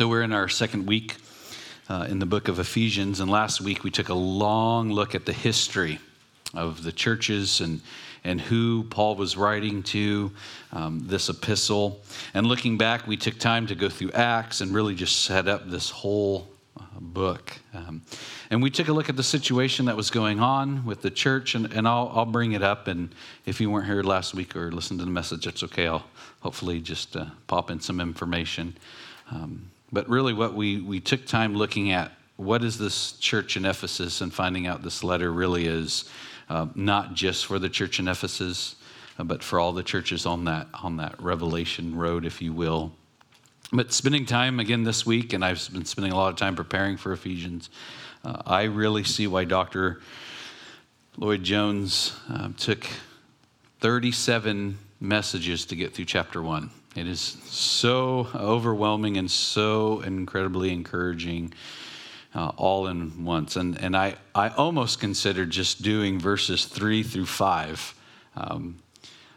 So we're in our second week uh, in the book of Ephesians, and last week we took a long look at the history of the churches and and who Paul was writing to um, this epistle. And looking back, we took time to go through Acts and really just set up this whole uh, book. Um, and we took a look at the situation that was going on with the church, and, and I'll, I'll bring it up. And if you weren't here last week or listened to the message, that's okay. I'll hopefully just uh, pop in some information. Um, but really, what we, we took time looking at what is this church in Ephesus and finding out this letter really is uh, not just for the church in Ephesus, uh, but for all the churches on that, on that revelation road, if you will. But spending time again this week, and I've been spending a lot of time preparing for Ephesians, uh, I really see why Dr. Lloyd Jones uh, took 37 messages to get through chapter one. It is so overwhelming and so incredibly encouraging uh, all in once. And, and I, I almost considered just doing verses three through five, um,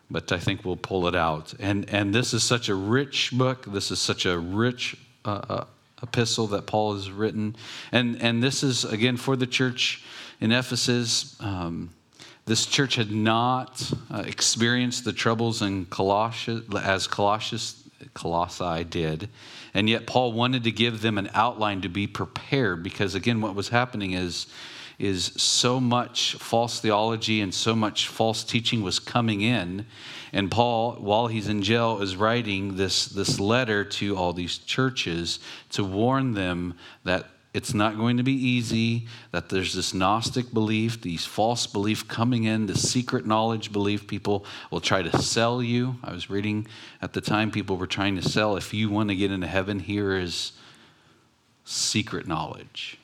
but I think we'll pull it out. And, and this is such a rich book. This is such a rich uh, uh, epistle that Paul has written. And, and this is, again, for the church in Ephesus. Um, this church had not uh, experienced the troubles in Colossus as Colossus, Colossae did. And yet, Paul wanted to give them an outline to be prepared because, again, what was happening is, is so much false theology and so much false teaching was coming in. And Paul, while he's in jail, is writing this, this letter to all these churches to warn them that it's not going to be easy, that there's this Gnostic belief, these false belief coming in, the secret knowledge belief. People will try to sell you. I was reading at the time, people were trying to sell if you want to get into heaven, here is secret knowledge.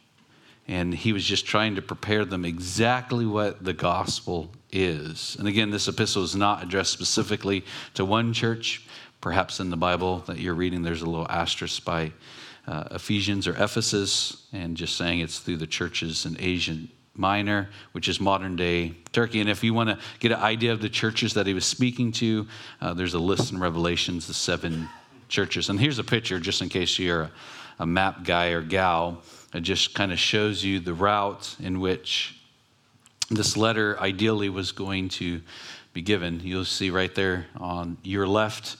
And he was just trying to prepare them exactly what the gospel is. And again, this epistle is not addressed specifically to one church. Perhaps in the Bible that you're reading, there's a little asterisk by uh, Ephesians or Ephesus, and just saying it's through the churches in Asia Minor, which is modern day Turkey. And if you want to get an idea of the churches that he was speaking to, uh, there's a list in Revelations, the seven churches. And here's a picture, just in case you're a, a map guy or gal. It just kind of shows you the route in which this letter ideally was going to be given. You'll see right there on your left,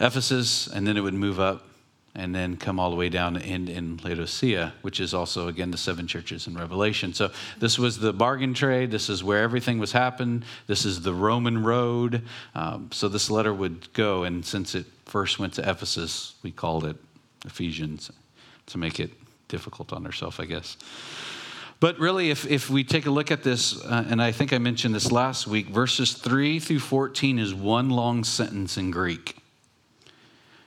Ephesus, and then it would move up and then come all the way down to end in Laodicea, which is also, again, the seven churches in Revelation. So this was the bargain trade. This is where everything was happening. This is the Roman road. Um, so this letter would go, and since it first went to Ephesus, we called it Ephesians to make it difficult on ourselves, I guess. But really, if, if we take a look at this, uh, and I think I mentioned this last week, verses 3 through 14 is one long sentence in Greek.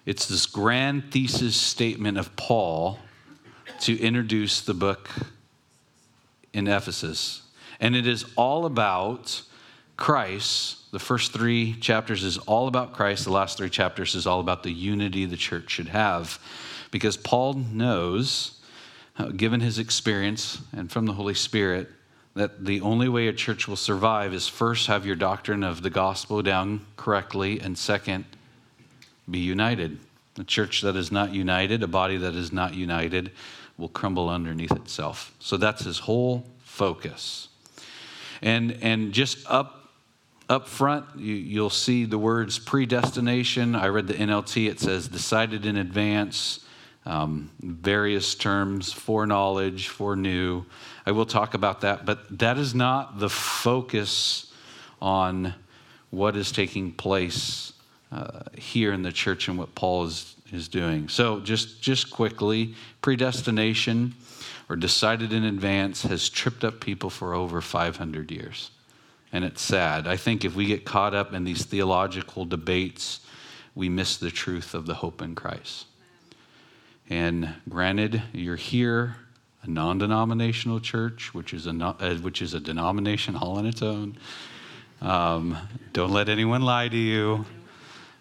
It's this grand thesis statement of Paul to introduce the book in Ephesus. And it is all about Christ. The first three chapters is all about Christ. The last three chapters is all about the unity the church should have. Because Paul knows, uh, given his experience and from the Holy Spirit, that the only way a church will survive is first have your doctrine of the gospel down correctly, and second, be united. A church that is not united, a body that is not united, will crumble underneath itself. So that's his whole focus. And, and just up up front, you, will see the words predestination. I read the NLT, it says decided in advance, um, various terms, foreknowledge, foreknew. I will talk about that, but that is not the focus on what is taking place uh, here in the church and what Paul is, is doing. So, just, just quickly, predestination or decided in advance has tripped up people for over 500 years. And it's sad. I think if we get caught up in these theological debates, we miss the truth of the hope in Christ. And granted, you're here, a non denominational church, which is a, uh, which is a denomination all on its own. Um, don't let anyone lie to you.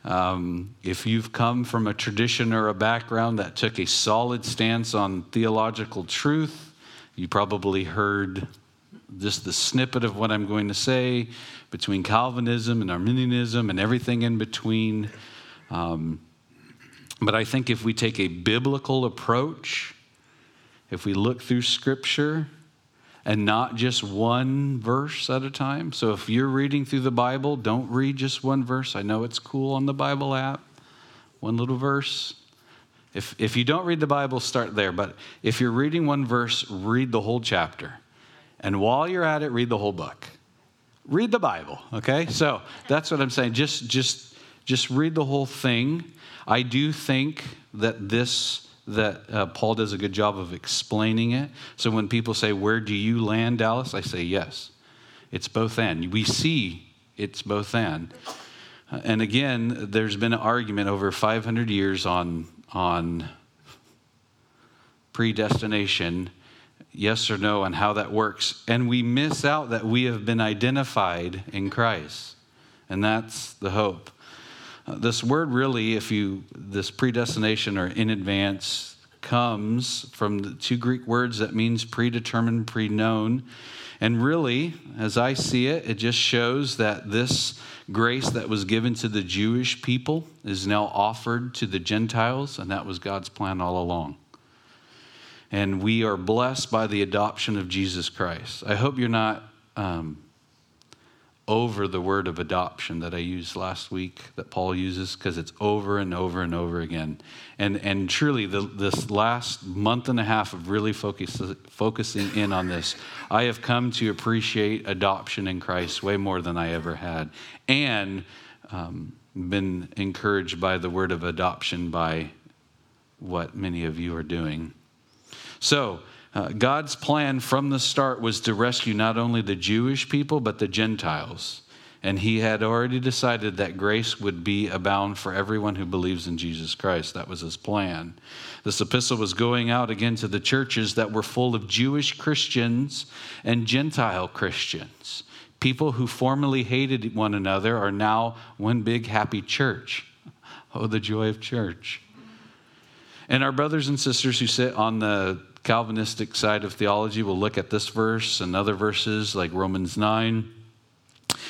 Um, if you've come from a tradition or a background that took a solid stance on theological truth, you probably heard just the snippet of what I'm going to say between Calvinism and Arminianism and everything in between. Um, But I think if we take a biblical approach, if we look through Scripture, and not just one verse at a time. So if you're reading through the Bible, don't read just one verse. I know it's cool on the Bible app, one little verse. If, if you don't read the Bible, start there. But if you're reading one verse, read the whole chapter. And while you're at it, read the whole book. Read the Bible, okay? So that's what I'm saying. Just, just, just read the whole thing. I do think that this that uh, Paul does a good job of explaining it. So when people say, Where do you land, Dallas? I say, Yes. It's both and. We see it's both and. Uh, and again, there's been an argument over 500 years on, on predestination, yes or no, and how that works. And we miss out that we have been identified in Christ. And that's the hope. Uh, this word really, if you, this predestination or in advance, comes from the two Greek words that means predetermined, pre known. And really, as I see it, it just shows that this grace that was given to the Jewish people is now offered to the Gentiles, and that was God's plan all along. And we are blessed by the adoption of Jesus Christ. I hope you're not um, over the word of adoption that I used last week that Paul uses because it's over and over and over again. And, and truly, the, this last month and a half of really focus, focusing in on this, I have come to appreciate adoption in Christ way more than I ever had. And um, been encouraged by the word of adoption by what many of you are doing. So, uh, God's plan from the start was to rescue not only the Jewish people, but the Gentiles. And he had already decided that grace would be abound for everyone who believes in Jesus Christ. That was his plan. This epistle was going out again to the churches that were full of Jewish Christians and Gentile Christians. People who formerly hated one another are now one big happy church. Oh, the joy of church. And our brothers and sisters who sit on the Calvinistic side of theology will look at this verse and other verses like Romans 9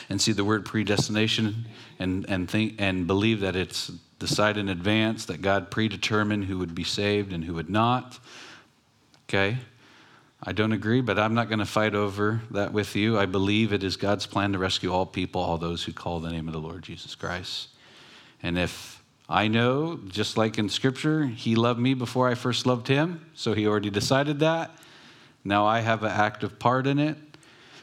and see the word predestination and, and, think, and believe that it's decided in advance that God predetermined who would be saved and who would not. Okay? I don't agree, but I'm not going to fight over that with you. I believe it is God's plan to rescue all people, all those who call the name of the Lord Jesus Christ. And if I know, just like in Scripture, He loved me before I first loved Him, so He already decided that. Now I have an active part in it.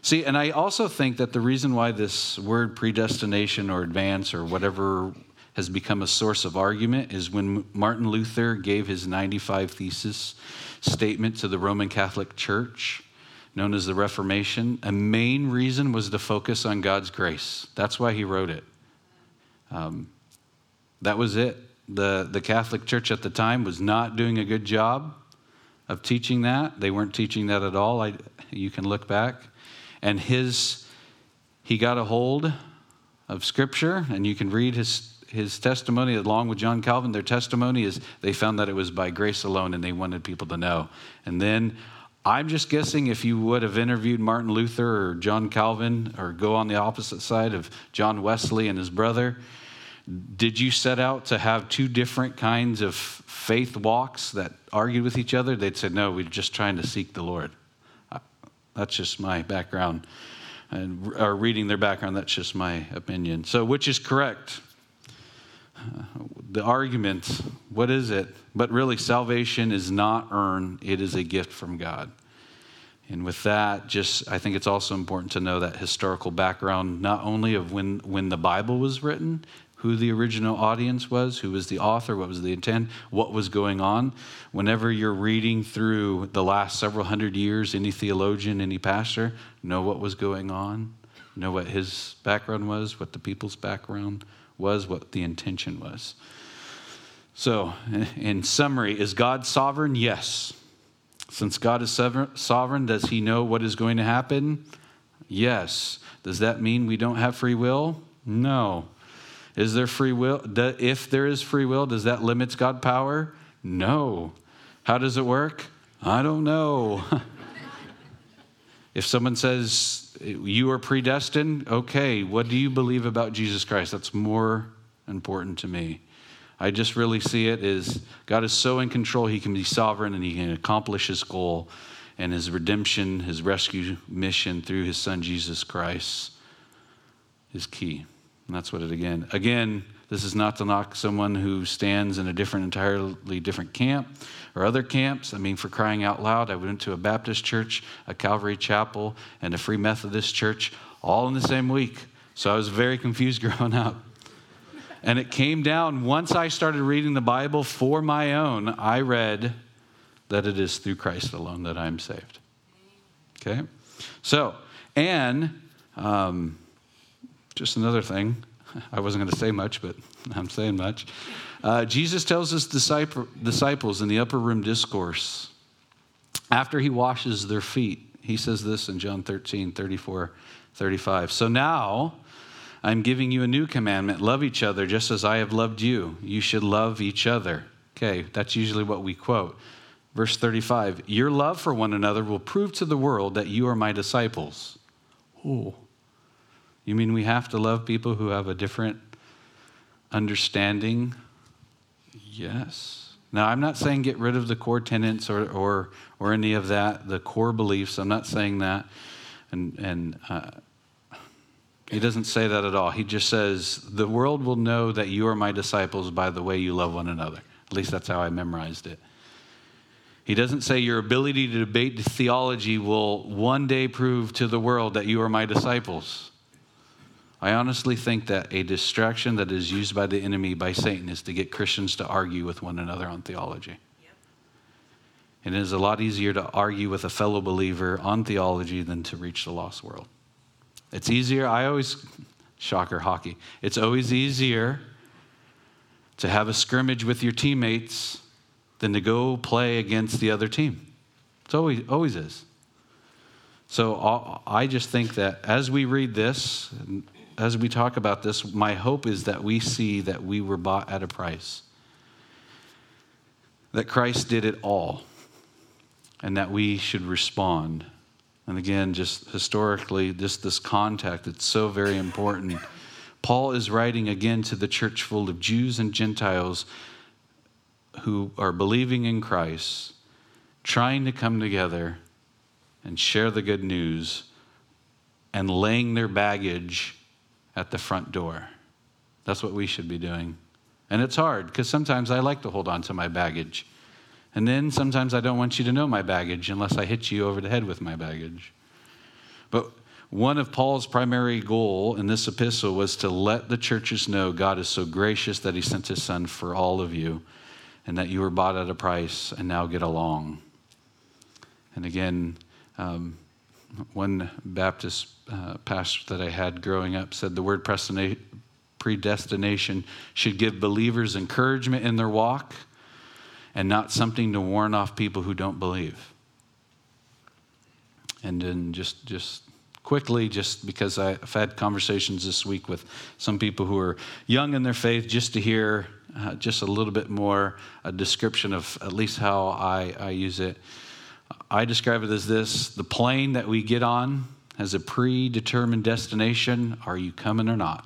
See, and I also think that the reason why this word predestination or advance or whatever has become a source of argument is when Martin Luther gave his 95 Thesis statement to the Roman Catholic Church, known as the Reformation, a main reason was to focus on God's grace. That's why he wrote it. Um, that was it. The, the Catholic Church at the time was not doing a good job of teaching that. They weren't teaching that at all. I, you can look back. And his, he got a hold of Scripture, and you can read his, his testimony along with John Calvin. Their testimony is they found that it was by grace alone, and they wanted people to know. And then I'm just guessing if you would have interviewed Martin Luther or John Calvin, or go on the opposite side of John Wesley and his brother, did you set out to have two different kinds of faith walks that argued with each other? They'd said, no, we're just trying to seek the Lord. That's just my background. And, or reading their background, that's just my opinion. So, which is correct? The argument, what is it? But really, salvation is not earned, it is a gift from God. And with that, just I think it's also important to know that historical background, not only of when, when the Bible was written, who the original audience was, who was the author, what was the intent, what was going on. Whenever you're reading through the last several hundred years, any theologian, any pastor, know what was going on, know what his background was, what the people's background was, what the intention was. So, in summary, is God sovereign? Yes. Since God is sovereign, does he know what is going to happen? Yes. Does that mean we don't have free will? No. Is there free will? If there is free will, does that limit God's power? No. How does it work? I don't know. if someone says you are predestined, okay, what do you believe about Jesus Christ? That's more important to me. I just really see it as God is so in control, He can be sovereign and He can accomplish His goal and His redemption, His rescue mission through His Son Jesus Christ is key. And that's what it again. Again, this is not to knock someone who stands in a different, entirely different camp or other camps. I mean, for crying out loud, I went to a Baptist church, a Calvary Chapel, and a Free Methodist church all in the same week. So I was very confused growing up. And it came down once I started reading the Bible for my own, I read that it is through Christ alone that I'm saved. Okay? So, and um, just another thing, I wasn't going to say much, but I'm saying much. Uh, Jesus tells his disciples in the upper room discourse, after he washes their feet, he says this in John 13, 34, 35. So now I'm giving you a new commandment love each other just as I have loved you. You should love each other. Okay, that's usually what we quote. Verse 35 Your love for one another will prove to the world that you are my disciples. Oh, you mean we have to love people who have a different understanding? Yes. Now, I'm not saying get rid of the core tenets or, or, or any of that, the core beliefs. I'm not saying that. And, and uh, he doesn't say that at all. He just says, The world will know that you are my disciples by the way you love one another. At least that's how I memorized it. He doesn't say your ability to debate theology will one day prove to the world that you are my disciples. I honestly think that a distraction that is used by the enemy, by Satan, is to get Christians to argue with one another on theology. Yep. And it is a lot easier to argue with a fellow believer on theology than to reach the lost world. It's easier, I always, shocker hockey, it's always easier to have a scrimmage with your teammates than to go play against the other team. It always, always is. So uh, I just think that as we read this, as we talk about this, my hope is that we see that we were bought at a price, that Christ did it all, and that we should respond. And again, just historically, just this contact, it's so very important. Paul is writing again to the church full of Jews and Gentiles who are believing in Christ, trying to come together and share the good news and laying their baggage at the front door. That's what we should be doing. And it's hard because sometimes I like to hold on to my baggage. And then sometimes I don't want you to know my baggage unless I hit you over the head with my baggage. But one of Paul's primary goal in this epistle was to let the churches know God is so gracious that he sent his son for all of you and that you were bought at a price and now get along. And again, um, one Baptist uh, pastor that I had growing up said the word predestination should give believers encouragement in their walk and not something to warn off people who don't believe. And then just just quickly, just because I've had conversations this week with some people who are young in their faith, just to hear uh, just a little bit more a description of at least how I, I use it. I describe it as this the plane that we get on has a predetermined destination. Are you coming or not?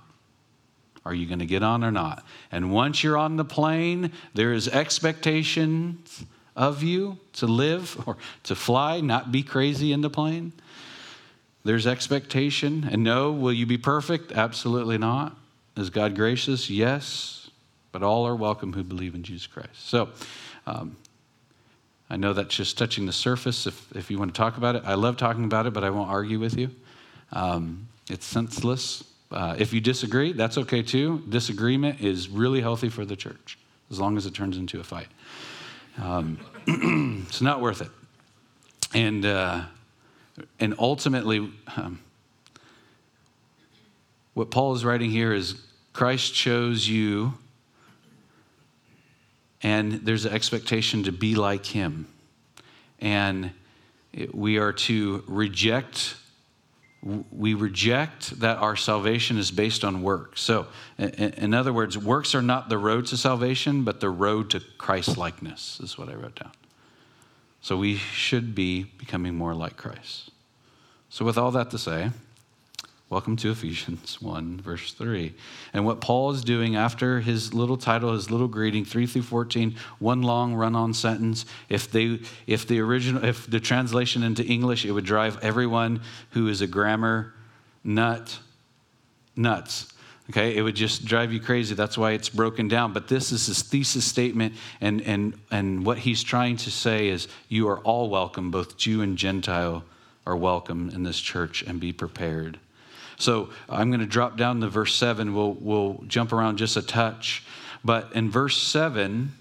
Are you going to get on or not? And once you're on the plane, there is expectations of you to live or to fly, not be crazy in the plane. There's expectation. And no, will you be perfect? Absolutely not. Is God gracious? Yes. But all are welcome who believe in Jesus Christ. So, um, I know that's just touching the surface if, if you want to talk about it. I love talking about it, but I won't argue with you. Um, it's senseless. Uh, if you disagree, that's okay too. Disagreement is really healthy for the church as long as it turns into a fight. Um, it's not worth it. And, uh, and ultimately, um, what Paul is writing here is Christ chose you and there's an expectation to be like him. And we are to reject we reject that our salvation is based on works. So, in other words, works are not the road to salvation, but the road to Christ likeness, is what I wrote down. So, we should be becoming more like Christ. So, with all that to say, Welcome to Ephesians 1, verse 3. And what Paul is doing after his little title, his little greeting, 3 through 14, one long run on sentence. If, they, if, the original, if the translation into English, it would drive everyone who is a grammar nut nuts. Okay, it would just drive you crazy. That's why it's broken down. But this is his thesis statement, and, and, and what he's trying to say is you are all welcome, both Jew and Gentile are welcome in this church, and be prepared. So I'm going to drop down to verse 7. We'll, we'll jump around just a touch. But in verse 7,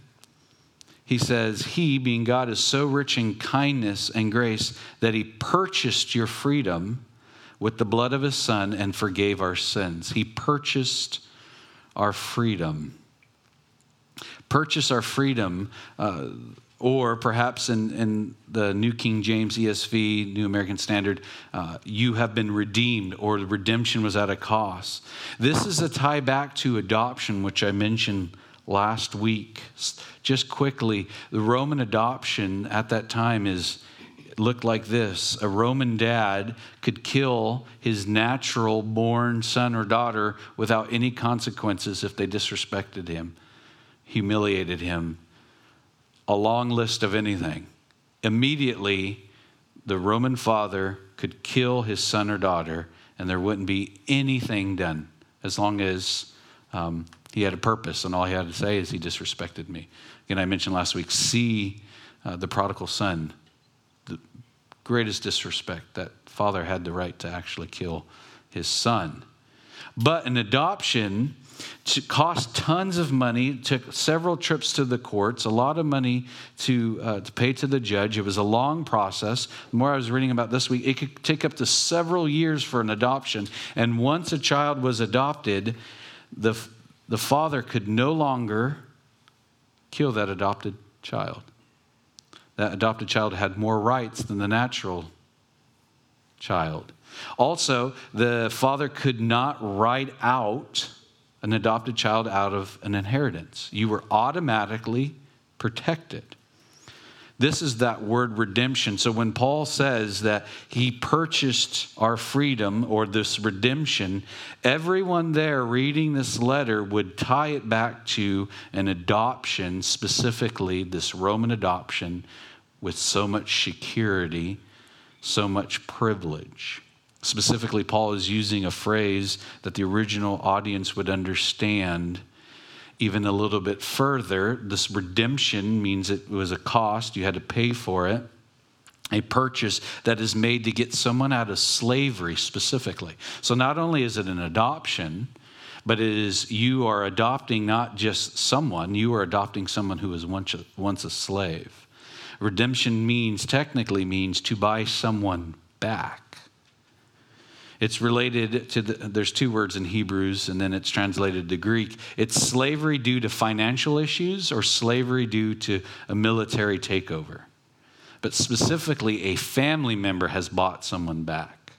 he says, He, being God, is so rich in kindness and grace that he purchased your freedom with the blood of his son and forgave our sins. He purchased our freedom. Purchase our freedom. Uh, or perhaps in, in the New King James, ESV, New American Standard, uh, you have been redeemed, or the redemption was at a cost. This is a tie back to adoption, which I mentioned last week. Just quickly, the Roman adoption at that time is looked like this a Roman dad could kill his natural born son or daughter without any consequences if they disrespected him, humiliated him, a long list of anything. Immediately, the Roman father could kill his son or daughter, and there wouldn't be anything done as long as um, he had a purpose, and all he had to say is he disrespected me. Again, I mentioned last week, see uh, the prodigal son, the greatest disrespect. That father had the right to actually kill his son. But an adoption cost tons of money, took several trips to the courts, a lot of money to, uh, to pay to the judge. It was a long process. The more I was reading about this week, it could take up to several years for an adoption. And once a child was adopted, the, the father could no longer kill that adopted child. That adopted child had more rights than the natural child. Also, the father could not write out an adopted child out of an inheritance. You were automatically protected. This is that word redemption. So when Paul says that he purchased our freedom or this redemption, everyone there reading this letter would tie it back to an adoption, specifically this Roman adoption with so much security, so much privilege. Specifically, Paul is using a phrase that the original audience would understand even a little bit further. This redemption means it was a cost, you had to pay for it. A purchase that is made to get someone out of slavery specifically. So, not only is it an adoption, but it is you are adopting not just someone, you are adopting someone who was once a, once a slave. Redemption means, technically, means to buy someone back. It's related to the, there's two words in Hebrews, and then it's translated to Greek. It's slavery due to financial issues or slavery due to a military takeover. But specifically, a family member has bought someone back.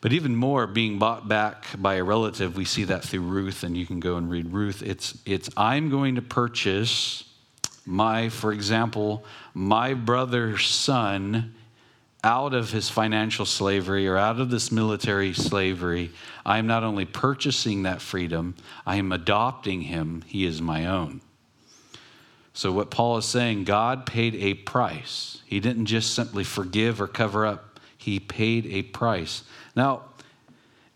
But even more, being bought back by a relative, we see that through Ruth, and you can go and read Ruth. It's, it's I'm going to purchase my, for example, my brother's son out of his financial slavery or out of this military slavery, I am not only purchasing that freedom, I am adopting him. He is my own. So, what Paul is saying, God paid a price. He didn't just simply forgive or cover up, He paid a price. Now,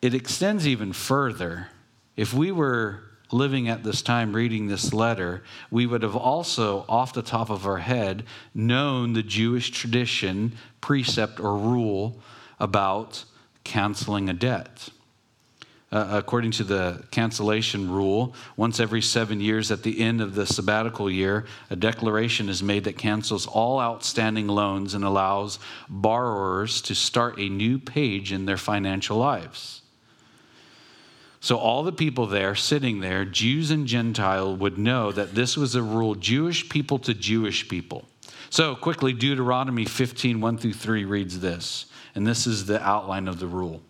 it extends even further. If we were living at this time reading this letter, we would have also, off the top of our head, known the Jewish tradition, precept, or rule about canceling a debt. Uh, according to the cancellation rule, once every seven years at the end of the sabbatical year, a declaration is made that cancels all outstanding loans and allows borrowers to start a new page in their financial lives. So, all the people there sitting there, Jews and Gentile, would know that this was a rule Jewish people to Jewish people. So, quickly, Deuteronomy 15, 1 through 3 reads this, and this is the outline of the rule.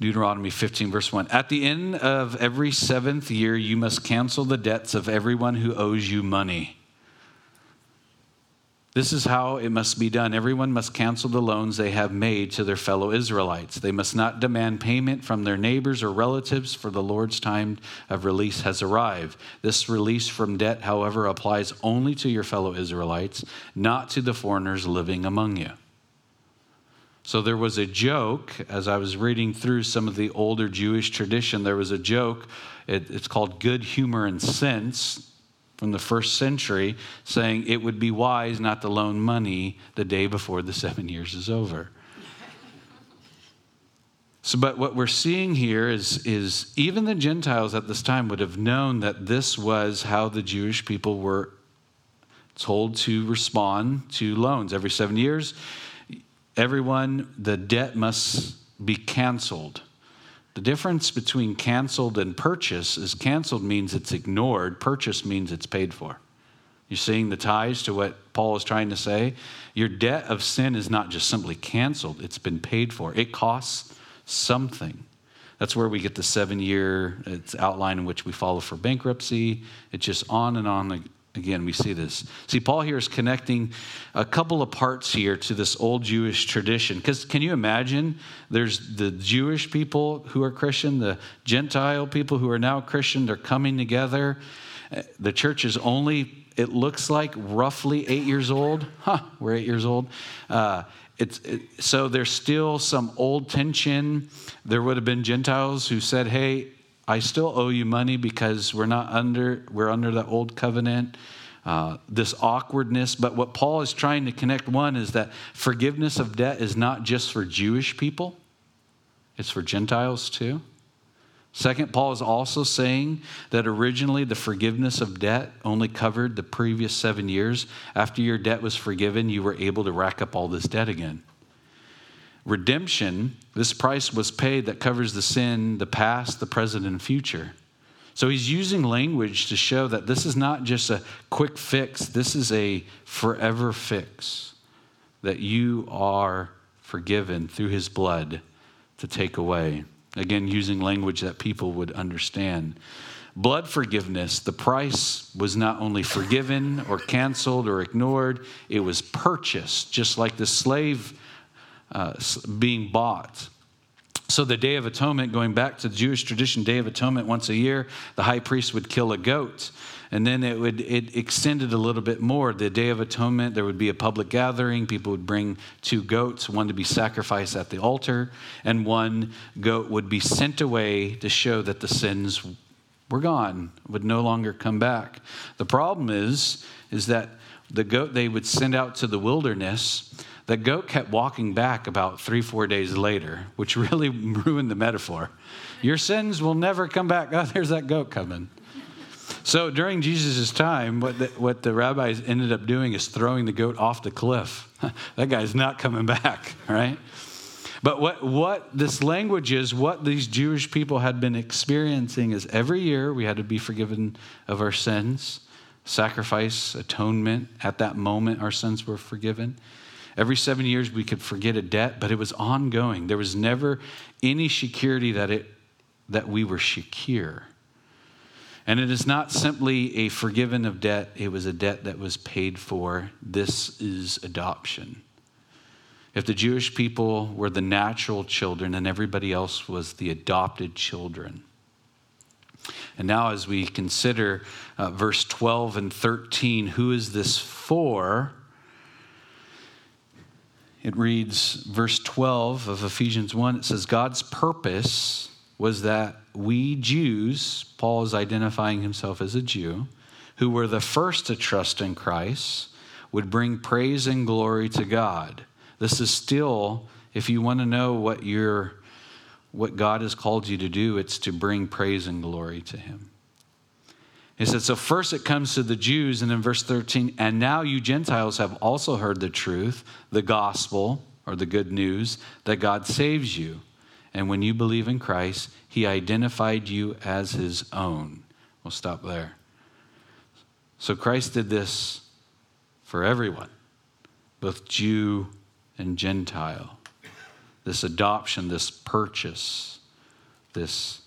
Deuteronomy 15, verse 1. At the end of every seventh year, you must cancel the debts of everyone who owes you money. This is how it must be done. Everyone must cancel the loans they have made to their fellow Israelites. They must not demand payment from their neighbors or relatives, for the Lord's time of release has arrived. This release from debt, however, applies only to your fellow Israelites, not to the foreigners living among you. So there was a joke as I was reading through some of the older Jewish tradition. There was a joke. It, it's called good humor and sense from the first century saying it would be wise not to loan money the day before the seven years is over. So, but what we're seeing here is, is even the Gentiles at this time would have known that this was how the Jewish people were told to respond to loans. Every seven years, everyone, the debt must be canceled. The difference between canceled and purchase is canceled means it's ignored, purchase means it's paid for. You're seeing the ties to what Paul is trying to say? Your debt of sin is not just simply canceled, it's been paid for. It costs something. That's where we get the seven year it's outline in which we follow for bankruptcy. It's just on and on Again, we see this. See, Paul here is connecting a couple of parts here to this old Jewish tradition. Because can you imagine? There's the Jewish people who are Christian, the Gentile people who are now Christian, they're coming together. The church is only, it looks like, roughly eight years old. Huh, we're eight years old. Uh, it's, it, so there's still some old tension. There would have been Gentiles who said, hey, I still owe you money because we're not under we're under the old covenant. Uh, this awkwardness, but what Paul is trying to connect one is that forgiveness of debt is not just for Jewish people; it's for Gentiles too. Second, Paul is also saying that originally the forgiveness of debt only covered the previous seven years. After your debt was forgiven, you were able to rack up all this debt again redemption, this price was paid that covers the sin, the past, the present, and future. So he's using language to show that this is not just a quick fix, this is a forever fix. That you are forgiven through his blood to take away. Again, using language that people would understand. Blood forgiveness, the price was not only forgiven or canceled or ignored, it was purchased, just like the slave uh, being bought. So, the Day of Atonement, going back to the Jewish tradition, Day of Atonement, once a year, the high priest would kill a goat. And then it would it extended a little bit more. The Day of Atonement, there would be a public gathering. People would bring two goats, one to be sacrificed at the altar, and one goat would be sent away to show that the sins were gone, would no longer come back. The problem is, is that the goat they would send out to the wilderness the goat kept walking back about three, four days later, which really ruined the metaphor. Your sins will never come back. Oh, there's that goat coming. So during Jesus' time, what the, what the rabbis ended up doing is throwing the goat off the cliff. that guy's not coming back, right? But what, what this language is, what these Jewish people had been experiencing is every year we had to be forgiven of our sins, sacrifice, atonement. At that moment, our sins were forgiven. Every seven years, we could forget a debt, but it was ongoing. There was never any security that, it, that we were secure. And it is not simply a forgiven of debt, it was a debt that was paid for. This is adoption. If the Jewish people were the natural children and everybody else was the adopted children. And now, as we consider uh, verse 12 and 13, who is this for? It reads, verse 12 of Ephesians 1, it says, God's purpose was that we Jews, Paul is identifying himself as a Jew, who were the first to trust in Christ, would bring praise and glory to God. This is still, if you want to know what your what God has called you to do, it's to bring praise and glory to Him. He said, so first it comes to the Jews, and in verse 13, and now you Gentiles have also heard the truth, the gospel, or the good news, that God saves you. And when you believe in Christ, he identified you as his own. We'll stop there. So Christ did this for everyone, both Jew and Gentile. This adoption, this purchase, this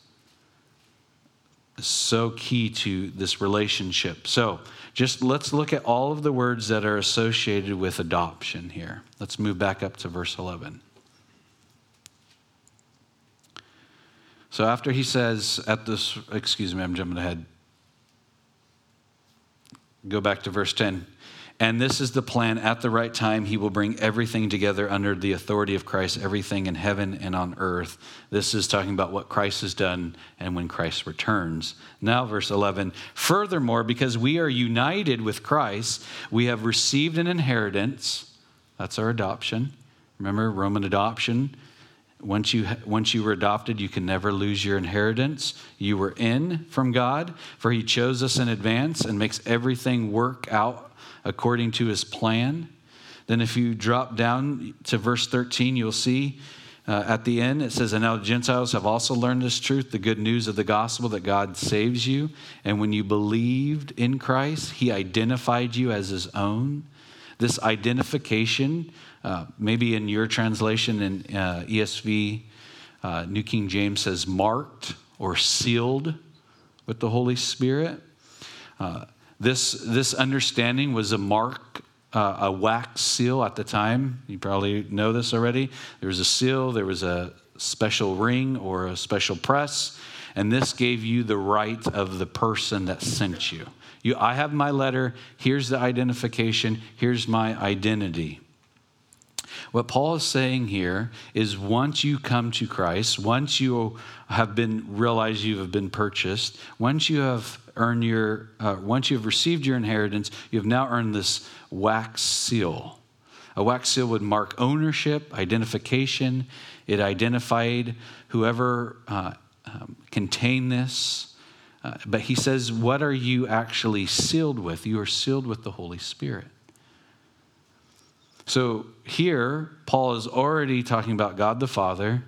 so key to this relationship. So, just let's look at all of the words that are associated with adoption here. Let's move back up to verse 11. So, after he says, at this, excuse me, I'm jumping ahead. Go back to verse 10. And this is the plan. At the right time, he will bring everything together under the authority of Christ, everything in heaven and on earth. This is talking about what Christ has done and when Christ returns. Now, verse 11. Furthermore, because we are united with Christ, we have received an inheritance. That's our adoption. Remember, Roman adoption. Once you, once you were adopted, you can never lose your inheritance. You were in from God, for He chose us in advance and makes everything work out according to his plan. Then, if you drop down to verse 13, you'll see uh, at the end it says, And now Gentiles have also learned this truth, the good news of the gospel that God saves you. And when you believed in Christ, he identified you as his own. This identification, uh, maybe in your translation in uh, ESV, uh, New King James says marked or sealed with the Holy Spirit. This, this understanding was a mark, uh, a wax seal at the time. You probably know this already. There was a seal, there was a special ring or a special press, and this gave you the right of the person that sent you. you I have my letter, here's the identification, here's my identity. What Paul is saying here is once you come to Christ, once you have been realized you have been purchased, once you have earn your, uh, once you have received your inheritance, you have now earned this wax seal. A wax seal would mark ownership, identification. It identified whoever uh, um, contained this. Uh, but he says, What are you actually sealed with? You are sealed with the Holy Spirit. So here, Paul is already talking about God the Father,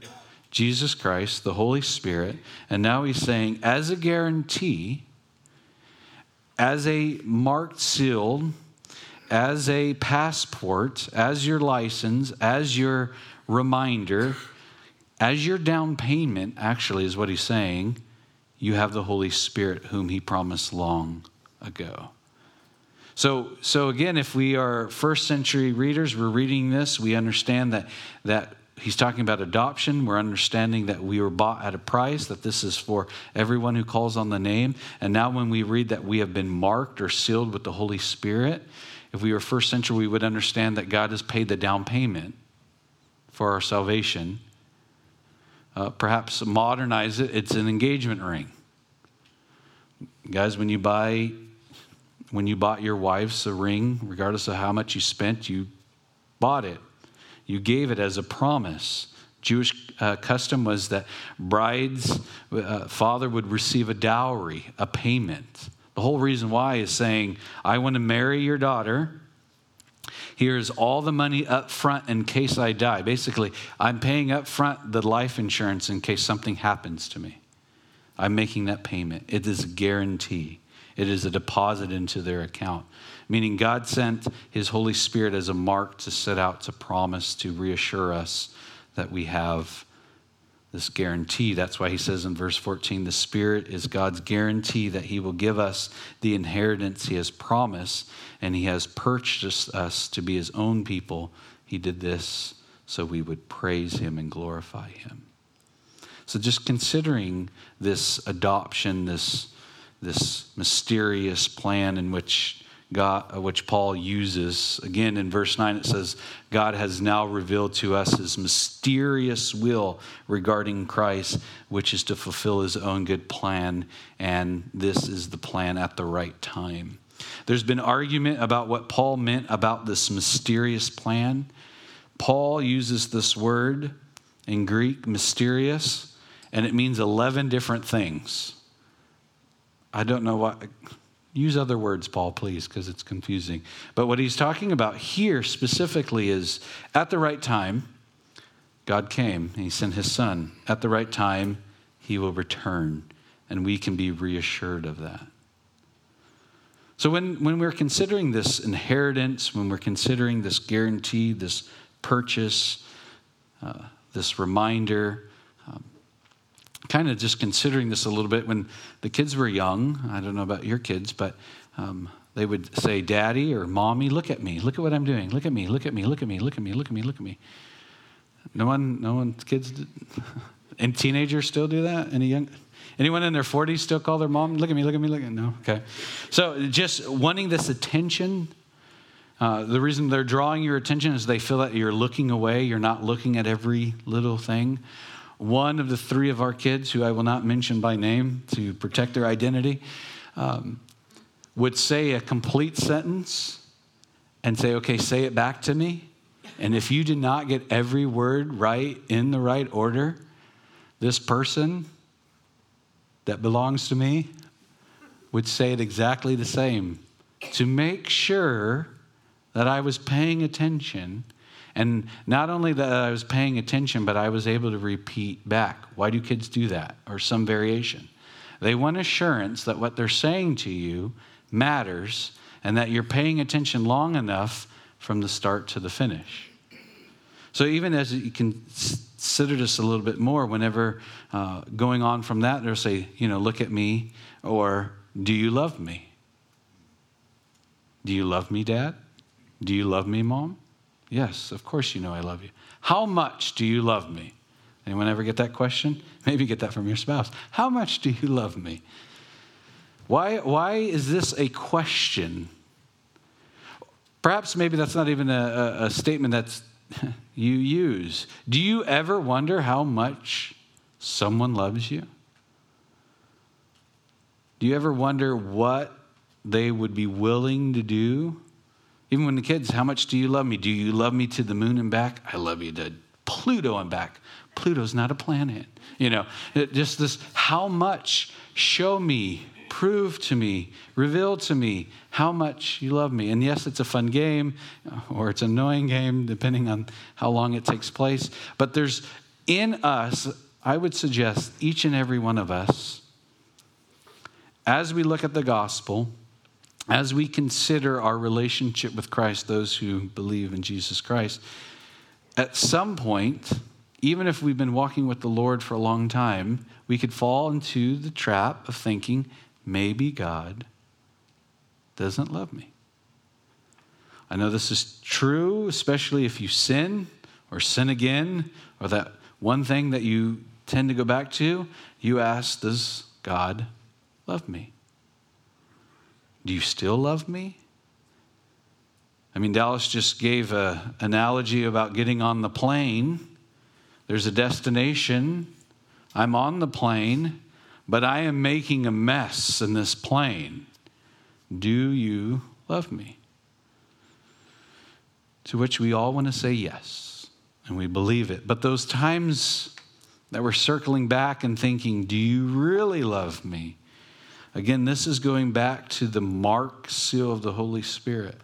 Jesus Christ, the Holy Spirit, and now he's saying, as a guarantee, as a marked seal, as a passport, as your license, as your reminder, as your down payment, actually, is what he's saying, you have the Holy Spirit whom he promised long ago. So, so again, if we are first century readers, we're reading this, we understand that, that he's talking about adoption. We're understanding that we were bought at a price, that this is for everyone who calls on the name. And now, when we read that we have been marked or sealed with the Holy Spirit, if we were first century, we would understand that God has paid the down payment for our salvation. Uh, perhaps modernize it, it's an engagement ring. Guys, when you buy, when you bought your wife's a ring, regardless of how much you spent, you bought it. You gave it as a promise. Jewish uh, custom was that bride's uh, father would receive a dowry, a payment. The whole reason why is saying, I want to marry your daughter. Here's all the money up front in case I die. Basically, I'm paying up front the life insurance in case something happens to me. I'm making that payment. It is a guarantee, it is a deposit into their account meaning God sent his Holy Spirit as a mark to set out to promise, to reassure us that we have this guarantee. That's why he says in verse 14 the Spirit is God's guarantee that he will give us the inheritance he has promised, and he has purchased us to be his own people. He did this so we would praise him and glorify him. So, just considering this adoption, this, this mysterious plan in which God, uh, which Paul uses. Again, in verse 9, it says, God has now revealed to us his mysterious will regarding Christ, which is to fulfill his own good plan, and this is the plan at the right time. There's been argument about what Paul meant about this mysterious plan. Paul uses this word in Greek, mysterious, and it means 11 different things. I don't know what Use other words, Paul, please, because it's confusing. But what he's talking about here specifically is at the right time, God came and he sent his son. At the right time, he will return, and we can be reassured of that. So, when, when we're considering this inheritance, when we're considering this guarantee, this purchase, uh, this reminder, kind of just considering this a little bit when the kids were young. I don't know about your kids, but um, they would say, Daddy or Mommy, look at me. Look at what I'm doing. Look at me. Look at me. Look at me. Look at me. Look at me. Look at me. No one, no one, kids, and teenagers still do that? Any young? Anyone in their 40s still call their mom, look at me, look at me, look at me? No? Okay. So just wanting this attention. Uh, the reason they're drawing your attention is they feel that you're looking away, you're not looking at every little thing. One of the three of our kids, who I will not mention by name to protect their identity, um, would say a complete sentence and say, okay, say it back to me. And if you did not get every word right in the right order, this person that belongs to me would say it exactly the same to make sure that I was paying attention. And not only that I was paying attention, but I was able to repeat back. Why do kids do that? Or some variation. They want assurance that what they're saying to you matters and that you're paying attention long enough from the start to the finish. So even as you consider this a little bit more, whenever uh, going on from that, they'll say, you know, look at me, or do you love me? Do you love me, Dad? Do you love me, Mom? Yes, of course you know I love you. How much do you love me? Anyone ever get that question? Maybe get that from your spouse. How much do you love me? Why, why is this a question? Perhaps maybe that's not even a, a, a statement that's you use. Do you ever wonder how much someone loves you? Do you ever wonder what they would be willing to do? Even when the kids, how much do you love me? Do you love me to the moon and back? I love you to Pluto and back. Pluto's not a planet. You know, just this, how much? Show me prove to me, reveal to me how much you love me. And yes, it's a fun game or it's an annoying game, depending on how long it takes place. But there's in us, I would suggest each and every one of us, as we look at the gospel, as we consider our relationship with Christ, those who believe in Jesus Christ, at some point, even if we've been walking with the Lord for a long time, we could fall into the trap of thinking, maybe God doesn't love me. I know this is true, especially if you sin or sin again, or that one thing that you tend to go back to. You ask, Does God love me? Do you still love me? I mean, Dallas just gave an analogy about getting on the plane. There's a destination. I'm on the plane but I am making a mess in this plane. Do you love me? To which we all want to say yes, and we believe it. But those times that we're circling back and thinking, Do you really love me? Again, this is going back to the mark seal of the Holy Spirit.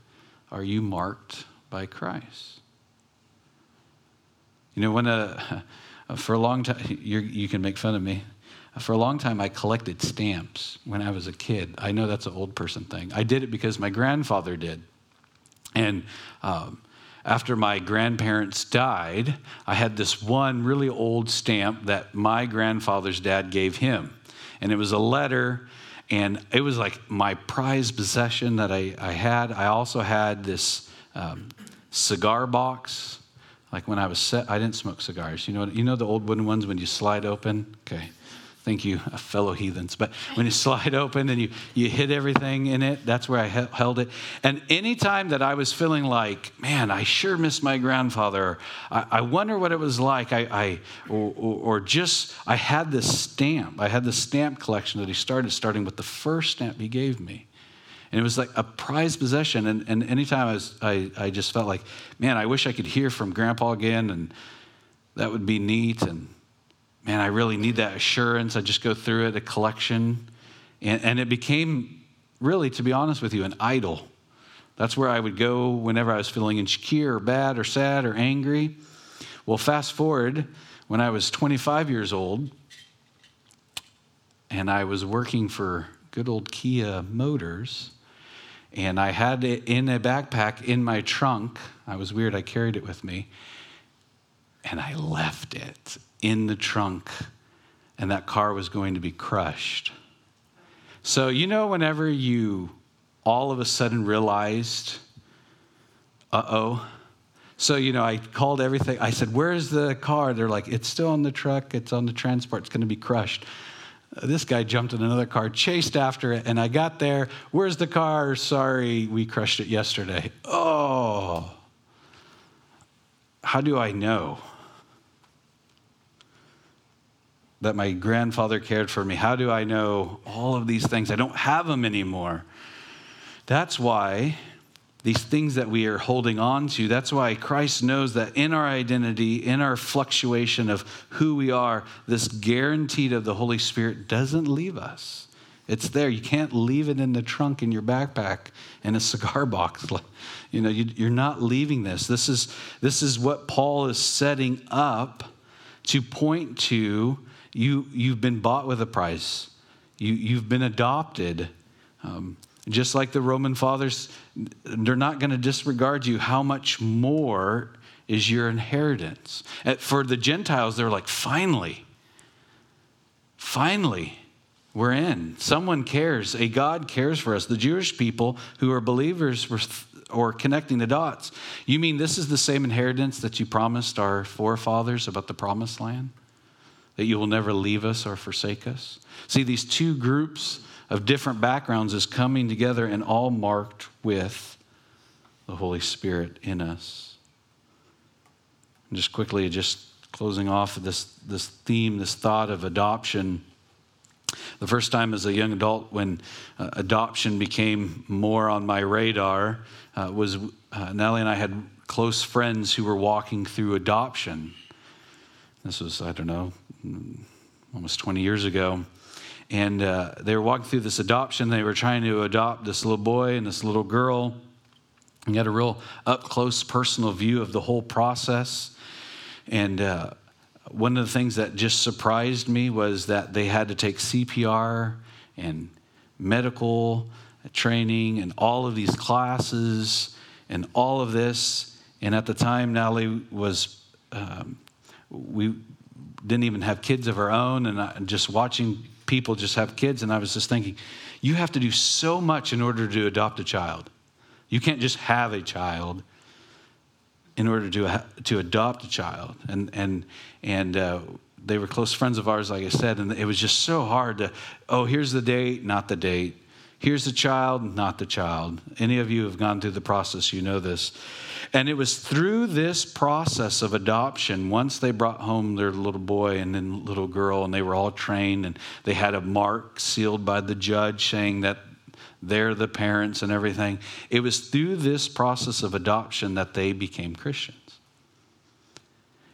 Are you marked by Christ? You know, when a, for a long time, you can make fun of me. For a long time, I collected stamps when I was a kid. I know that's an old person thing. I did it because my grandfather did. And um, after my grandparents died, I had this one really old stamp that my grandfather's dad gave him. And it was a letter, and it was like my prized possession that I, I had. I also had this um, cigar box. Like when I was set, I didn't smoke cigars. You know, you know the old wooden ones when you slide open? Okay. Thank you, fellow heathens. But when you slide open and you, you hit everything in it, that's where I held it. And anytime that I was feeling like, man, I sure miss my grandfather, I, I wonder what it was like, I, I or, or, just, I had this stamp. I had this stamp collection that he started, starting with the first stamp he gave me. And it was like a prized possession. And, and anytime I, was, I, I just felt like, man, I wish I could hear from grandpa again, and that would be neat. And man, I really need that assurance. I just go through it, a collection. And, and it became, really, to be honest with you, an idol. That's where I would go whenever I was feeling insecure or bad or sad or angry. Well, fast forward when I was 25 years old and I was working for good old Kia Motors. And I had it in a backpack in my trunk. I was weird, I carried it with me. And I left it in the trunk. and that car was going to be crushed. So, you know, whenever you all of a sudden realized, uh oh. So, you know, I called everything. I said, Where's the car? They're like, It's still on the truck, it's on the transport, it's going to be crushed. This guy jumped in another car, chased after it, and I got there. Where's the car? Sorry, we crushed it yesterday. Oh, how do I know that my grandfather cared for me? How do I know all of these things? I don't have them anymore. That's why these things that we are holding on to, that's why Christ knows that in our identity, in our fluctuation of who we are, this guaranteed of the Holy Spirit doesn't leave us. It's there. You can't leave it in the trunk in your backpack in a cigar box. You know, you, are not leaving this. This is, this is what Paul is setting up to point to you, you've been bought with a price, you, you've been adopted. Um, just like the Roman fathers, they're not going to disregard you. How much more is your inheritance? For the Gentiles, they're like, finally, finally, we're in. Someone cares. A God cares for us. The Jewish people who are believers were or connecting the dots. You mean this is the same inheritance that you promised our forefathers about the promised land? That you will never leave us or forsake us? See, these two groups of different backgrounds is coming together and all marked with the Holy Spirit in us. And just quickly, just closing off this, this theme, this thought of adoption. The first time as a young adult when uh, adoption became more on my radar uh, was uh, Nellie and I had close friends who were walking through adoption. This was, I don't know, almost 20 years ago and uh, they were walking through this adoption. They were trying to adopt this little boy and this little girl. And had a real up close personal view of the whole process. And uh, one of the things that just surprised me was that they had to take CPR and medical training and all of these classes and all of this. And at the time, Natalie was, um, we didn't even have kids of our own, and I, just watching people just have kids, and I was just thinking, you have to do so much in order to adopt a child. You can't just have a child in order to, to adopt a child. And, and, and uh, they were close friends of ours, like I said, and it was just so hard to, oh, here's the date, not the date. Here's the child, not the child. Any of you have gone through the process, you know this. And it was through this process of adoption, once they brought home their little boy and then little girl, and they were all trained, and they had a mark sealed by the judge saying that they're the parents and everything. It was through this process of adoption that they became Christians.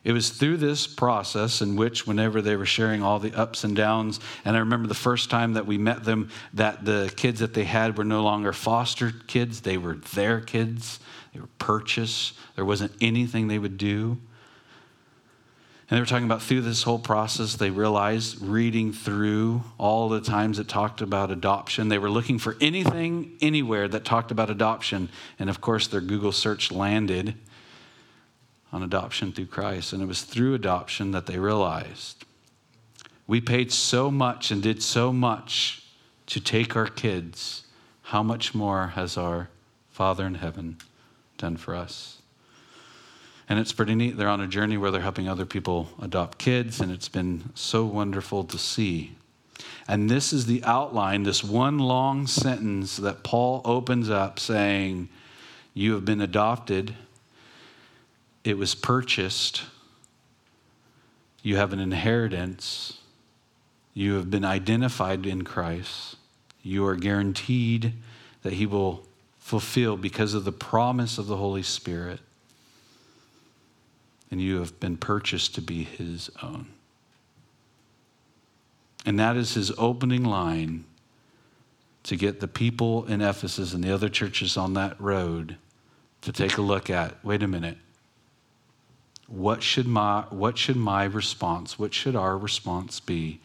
It was through this process in which, whenever they were sharing all the ups and downs, and I remember the first time that we met them, that the kids that they had were no longer foster kids, they were their kids, they were purchased. There wasn't anything they would do. And they were talking about through this whole process, they realized reading through all the times it talked about adoption, they were looking for anything anywhere that talked about adoption. And of course, their Google search landed on adoption through Christ. And it was through adoption that they realized we paid so much and did so much to take our kids. How much more has our Father in heaven done for us? And it's pretty neat. They're on a journey where they're helping other people adopt kids, and it's been so wonderful to see. And this is the outline, this one long sentence that Paul opens up saying, You have been adopted it was purchased. You have an inheritance. You have been identified in Christ. You are guaranteed that He will fulfill because of the promise of the Holy Spirit. And you have been purchased to be His own. And that is His opening line to get the people in Ephesus and the other churches on that road to take a look at wait a minute what should my what should my response what should our response be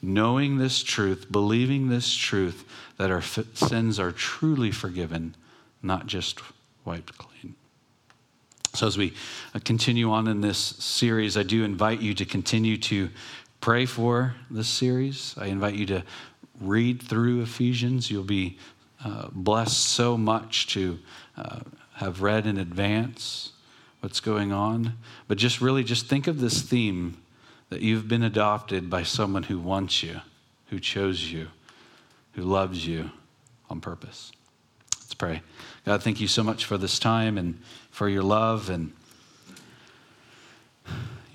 knowing this truth believing this truth that our sins are truly forgiven not just wiped clean so as we uh, continue on in this series i do invite you to continue to pray for this series. I invite you to read through Ephesians. You'll be uh, blessed so much to uh, have read in advance what's going on. But just really just think of this theme that you've been adopted by someone who wants you, who chose you, who loves you on purpose. Let's pray. God, thank you so much for this time and for your love and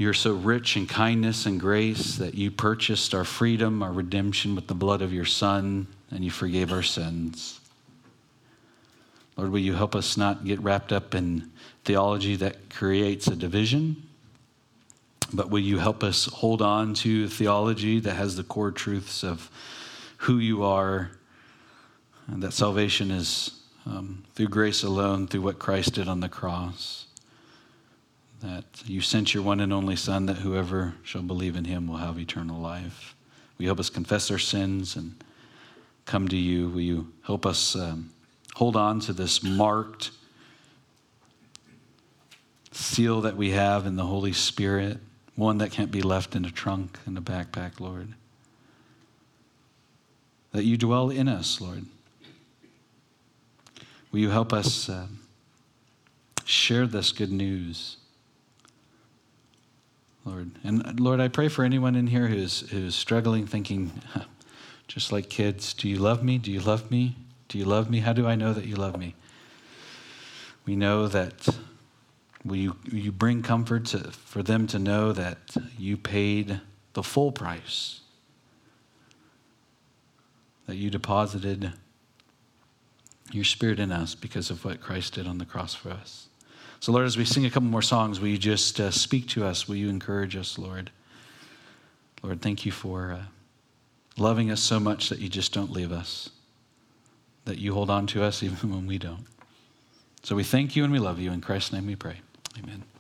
you're so rich in kindness and grace that you purchased our freedom, our redemption with the blood of your Son, and you forgave our sins. Lord, will you help us not get wrapped up in theology that creates a division, but will you help us hold on to theology that has the core truths of who you are, and that salvation is um, through grace alone, through what Christ did on the cross that you sent your one and only Son, that whoever shall believe in him will have eternal life. Will you help us confess our sins and come to you? Will you help us um, hold on to this marked seal that we have in the Holy Spirit, one that can't be left in a trunk, in a backpack, Lord? That you dwell in us, Lord. Will you help us uh, share this good news? Lord. And Lord, I pray for anyone in here who's, who's struggling, thinking, just like kids, do you love me? Do you love me? Do you love me? How do I know that you love me? We know that will you, you bring comfort to, for them to know that you paid the full price, that you deposited your spirit in us because of what Christ did on the cross for us. So, Lord, as we sing a couple more songs, will you just uh, speak to us? Will you encourage us, Lord? Lord, thank you for uh, loving us so much that you just don't leave us, that you hold on to us even when we don't. So we thank you and we love you. In Christ's name we pray. Amen.